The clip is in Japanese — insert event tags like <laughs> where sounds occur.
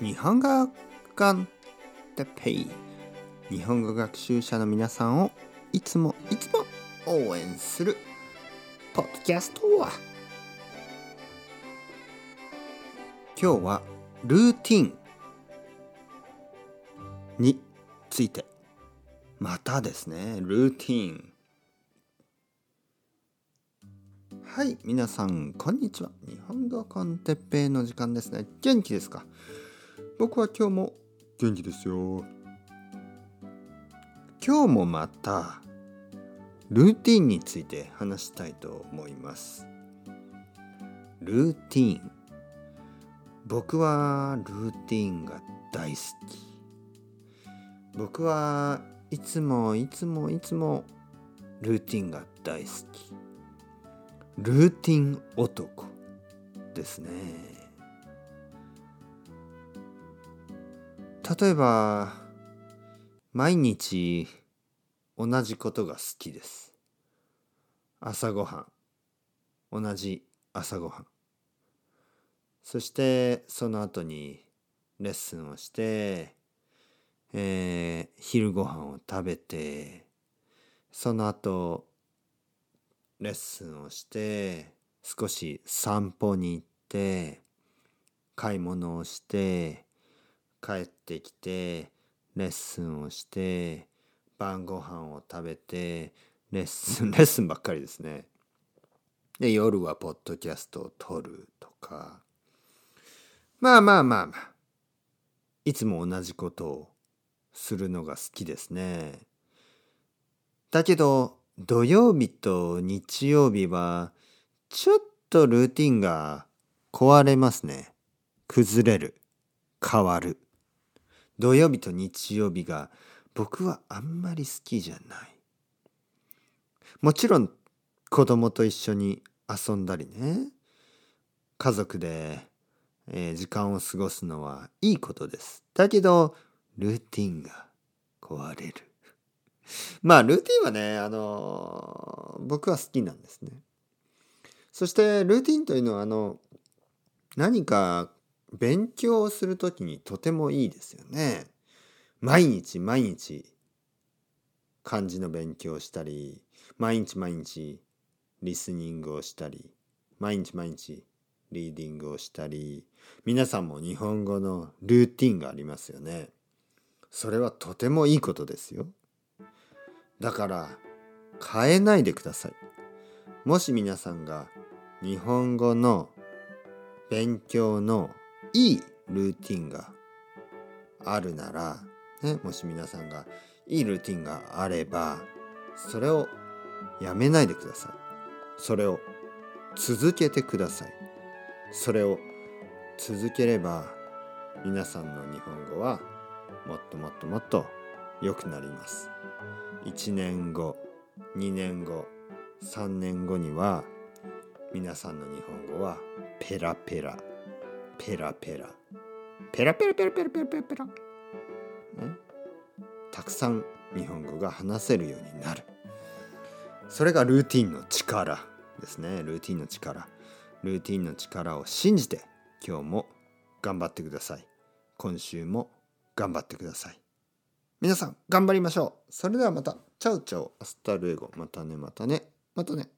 日本語コンテペイ。日本語学習者の皆さんをいつもいつも応援するポッドキャストは。今日はルーティンについて。またですね。ルーティン。はい皆さんこんにちは。日本語コンテッペイの時間ですね。元気ですか？僕は今日も元気ですよ。今日もまたルーティンについて話したいと思います。ルーティン。僕はルーティンが大好き。僕はいつもいつもいつもルーティンが大好き。ルーティン男ですね。例えば毎日同じことが好きです。朝ごはん。同じ朝ごはん。そしてその後にレッスンをして、えー、昼ごはんを食べてその後レッスンをして少し散歩に行って買い物をして帰ってきてレッスンをして晩ご飯を食べてレッスン <laughs> レッスンばっかりですね。で夜はポッドキャストを撮るとかまあまあまあまあいつも同じことをするのが好きですね。だけど土曜日と日曜日はちょっとルーティンが壊れますね。崩れる。変わる。土曜日と日曜日が僕はあんまり好きじゃない。もちろん子供と一緒に遊んだりね家族で、え、時間を過ごすのはいいことです。だけどルーティンが壊れる。<laughs> まあルーティンはねあの、僕は好きなんですね。そしてルーティンというのはあの何か勉強をするときにとてもいいですよね。毎日毎日漢字の勉強をしたり毎日毎日リスニングをしたり毎日毎日リーディングをしたり皆さんも日本語のルーティンがありますよね。それはとてもいいことですよ。だから変えないでください。もし皆さんが日本語の勉強のいいルーティンがあるなら、ね、もし皆さんがいいルーティンがあればそれをやめないでください。それを続けてください。それを続ければ皆さんの日本語はもっともっともっと良くなります。1年後2年後3年後には皆さんの日本語はペラペラペラペラ。ペラペラペラペラペラペラペラ、たくさん日本語が話せるようになる。それがルーティンの力ですね。ルーティンの力。ルーティンの力を信じて今日も頑張ってください。今週も頑張ってください。皆さん頑張りましょう。それではまた。 Chao chao hasta luego。またねまたね。またね。